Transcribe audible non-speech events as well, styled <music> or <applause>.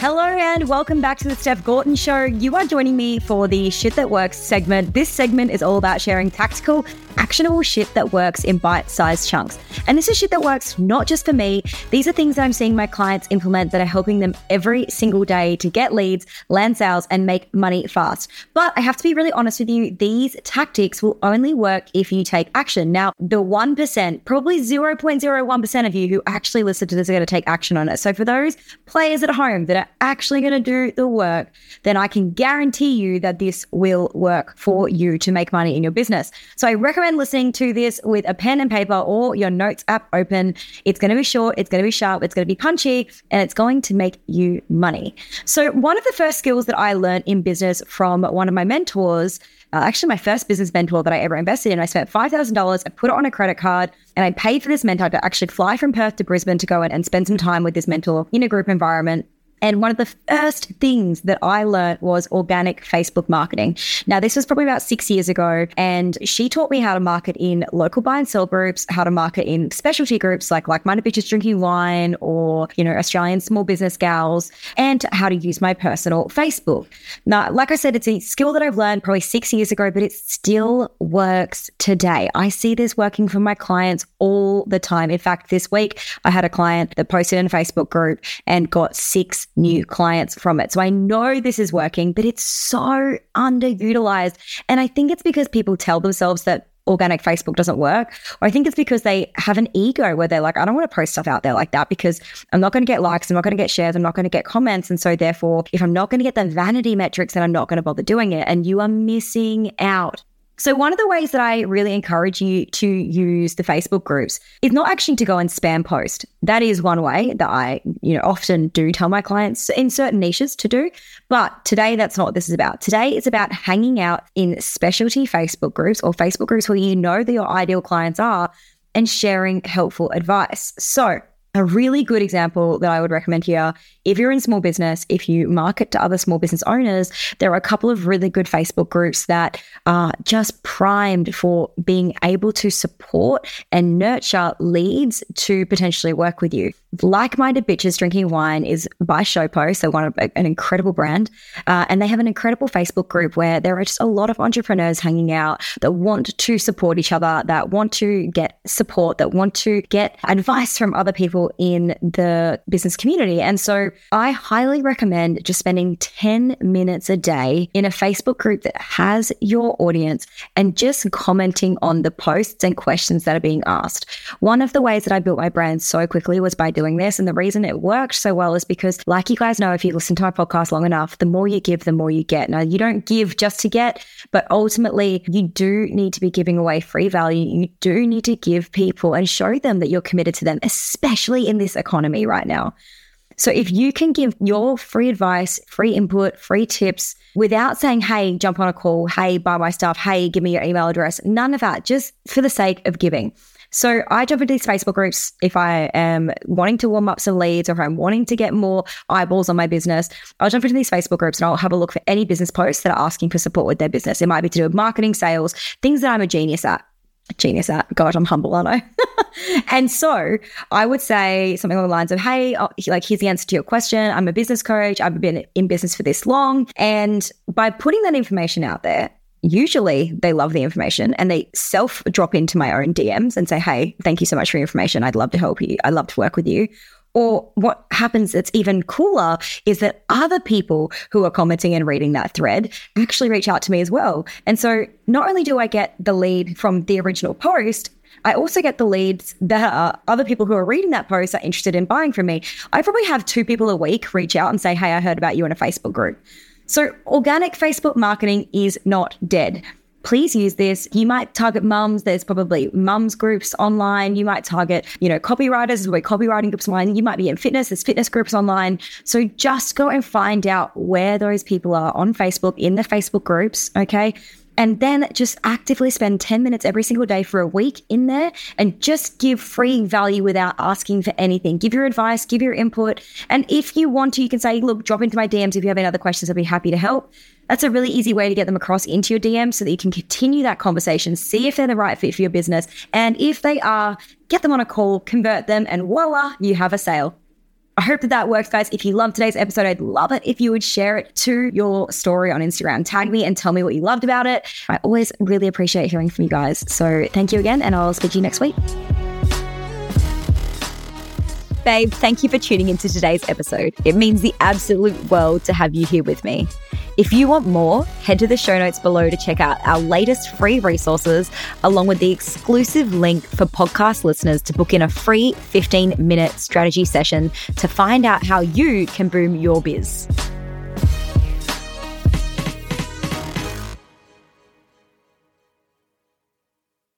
Hello and welcome back to the Steph Gorton Show. You are joining me for the Shit That Works segment. This segment is all about sharing tactical, actionable shit that works in bite sized chunks. And this is shit that works not just for me. These are things that I'm seeing my clients implement that are helping them every single day to get leads, land sales, and make money fast. But I have to be really honest with you, these tactics will only work if you take action. Now, the 1%, probably 0.01% of you who actually listen to this are going to take action on it. So for those players at home that are actually going to do the work, then I can guarantee you that this will work for you to make money in your business. So I recommend listening to this with a pen and paper or your notes app open. It's going to be short, it's going to be sharp, it's going to be punchy, and it's going to make you money. So, one of the first skills that I learned in business from one of my mentors uh, actually my first business mentor that I ever invested in. I spent $5,000, I put it on a credit card, and I paid for this mentor to actually fly from Perth to Brisbane to go in and spend some time with this mentor in a group environment. And one of the first things that I learned was organic Facebook marketing. Now, this was probably about six years ago. And she taught me how to market in local buy and sell groups, how to market in specialty groups like like minded bitches drinking wine or, you know, Australian small business gals, and how to use my personal Facebook. Now, like I said, it's a skill that I've learned probably six years ago, but it still works today. I see this working for my clients all the time. In fact, this week I had a client that posted in a Facebook group and got six new clients from it. So I know this is working, but it's so underutilized. And I think it's because people tell themselves that organic Facebook doesn't work. Or I think it's because they have an ego where they're like, I don't want to post stuff out there like that because I'm not going to get likes, I'm not going to get shares, I'm not going to get comments. And so therefore, if I'm not going to get the vanity metrics, then I'm not going to bother doing it. And you are missing out. So, one of the ways that I really encourage you to use the Facebook groups is not actually to go and spam post. That is one way that I, you know, often do tell my clients in certain niches to do. But today, that's not what this is about. Today, it's about hanging out in specialty Facebook groups or Facebook groups where you know that your ideal clients are and sharing helpful advice. So, a really good example that I would recommend here if you're in small business, if you market to other small business owners, there are a couple of really good Facebook groups that are just primed for being able to support and nurture leads to potentially work with you. Like Minded Bitches Drinking Wine is by Showpost. They're one an incredible brand. Uh, and they have an incredible Facebook group where there are just a lot of entrepreneurs hanging out that want to support each other, that want to get support, that want to get advice from other people in the business community. And so I highly recommend just spending 10 minutes a day in a Facebook group that has your audience and just commenting on the posts and questions that are being asked. One of the ways that I built my brand so quickly was by doing this. And the reason it worked so well is because, like you guys know, if you listen to my podcast long enough, the more you give, the more you get. Now, you don't give just to get, but ultimately, you do need to be giving away free value. You do need to give people and show them that you're committed to them, especially in this economy right now. So if you can give your free advice, free input, free tips without saying, hey, jump on a call, hey, buy my stuff, hey, give me your email address, none of that, just for the sake of giving. So I jump into these Facebook groups if I am wanting to warm up some leads or if I'm wanting to get more eyeballs on my business. I'll jump into these Facebook groups and I'll have a look for any business posts that are asking for support with their business. It might be to do with marketing, sales, things that I'm a genius at genius at. God, I'm humble, aren't I? <laughs> and so I would say something along the lines of, hey, oh, like, here's the answer to your question. I'm a business coach. I've been in business for this long. And by putting that information out there, usually they love the information and they self drop into my own DMs and say, hey, thank you so much for your information. I'd love to help you. I'd love to work with you. Or what happens that's even cooler is that other people who are commenting and reading that thread actually reach out to me as well. And so not only do I get the lead from the original post, I also get the leads that are other people who are reading that post are interested in buying from me. I probably have two people a week reach out and say, Hey, I heard about you in a Facebook group. So organic Facebook marketing is not dead please use this. You might target mums. There's probably mums groups online. You might target, you know, copywriters. There's copywriting groups online. You might be in fitness. There's fitness groups online. So just go and find out where those people are on Facebook in the Facebook groups. Okay. And then just actively spend 10 minutes every single day for a week in there and just give free value without asking for anything. Give your advice, give your input. And if you want to, you can say, look, drop into my DMs if you have any other questions. I'd be happy to help. That's a really easy way to get them across into your DM so that you can continue that conversation, see if they're the right fit for your business. And if they are, get them on a call, convert them, and voila, you have a sale. I hope that that works, guys. If you loved today's episode, I'd love it if you would share it to your story on Instagram. Tag me and tell me what you loved about it. I always really appreciate hearing from you guys. So thank you again, and I'll speak to you next week. Babe, thank you for tuning into today's episode. It means the absolute world to have you here with me. If you want more, head to the show notes below to check out our latest free resources, along with the exclusive link for podcast listeners to book in a free 15 minute strategy session to find out how you can boom your biz.